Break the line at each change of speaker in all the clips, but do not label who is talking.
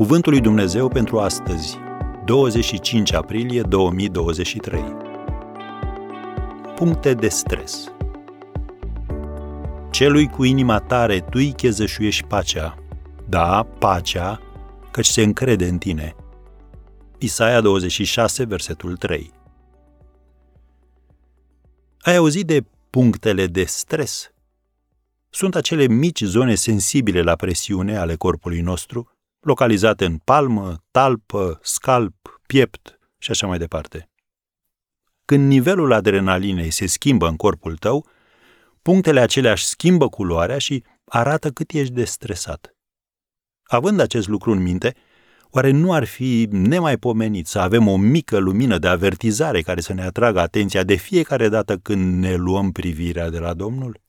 Cuvântul lui Dumnezeu pentru astăzi, 25 aprilie 2023. Puncte de stres. Celui cu inima tare tu îi chezășuiești pacea, da, pacea, căci se încrede în tine. Isaia 26, versetul 3. Ai auzit de punctele de stres? Sunt acele mici zone sensibile la presiune ale corpului nostru, localizate în palmă, talpă, scalp, piept și așa mai departe. Când nivelul adrenalinei se schimbă în corpul tău, punctele acelea își schimbă culoarea și arată cât ești de stresat. Având acest lucru în minte, oare nu ar fi nemaipomenit să avem o mică lumină de avertizare care să ne atragă atenția de fiecare dată când ne luăm privirea de la Domnul?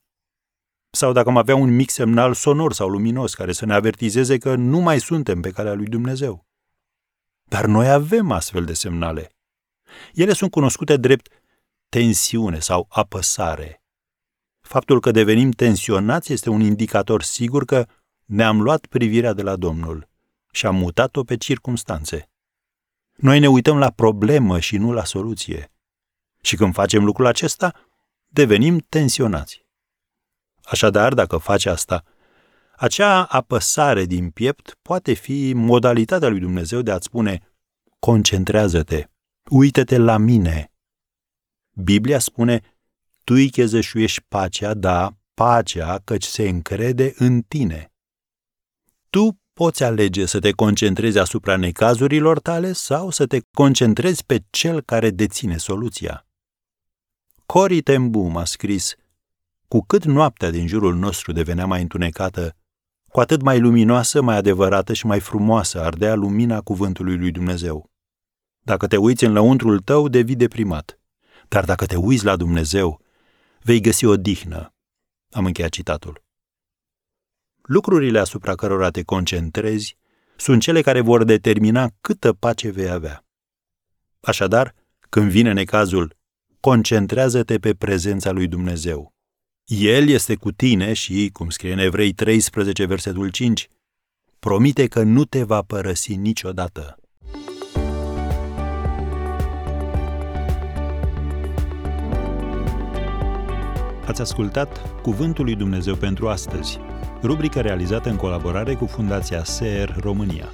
Sau dacă am avea un mic semnal sonor sau luminos care să ne avertizeze că nu mai suntem pe calea lui Dumnezeu. Dar noi avem astfel de semnale. Ele sunt cunoscute drept tensiune sau apăsare. Faptul că devenim tensionați este un indicator sigur că ne-am luat privirea de la Domnul și am mutat-o pe circumstanțe. Noi ne uităm la problemă și nu la soluție. Și când facem lucrul acesta, devenim tensionați. Așadar, dacă faci asta, acea apăsare din piept poate fi modalitatea lui Dumnezeu de a-ți spune concentrează-te, uită-te la mine. Biblia spune, tu îi chezășuiești pacea, da, pacea, căci se încrede în tine. Tu poți alege să te concentrezi asupra necazurilor tale sau să te concentrezi pe cel care deține soluția. Cori Tembum a scris, cu cât noaptea din jurul nostru devenea mai întunecată, cu atât mai luminoasă, mai adevărată și mai frumoasă ardea lumina cuvântului lui Dumnezeu. Dacă te uiți în lăuntrul tău, devii deprimat. Dar dacă te uiți la Dumnezeu, vei găsi o dihnă. Am încheiat citatul. Lucrurile asupra cărora te concentrezi sunt cele care vor determina câtă pace vei avea. Așadar, când vine necazul, concentrează-te pe prezența lui Dumnezeu. El este cu tine și, cum scrie în Evrei 13, versetul 5, promite că nu te va părăsi niciodată. Ați ascultat Cuvântul lui Dumnezeu pentru astăzi, rubrica realizată în colaborare cu Fundația SER România.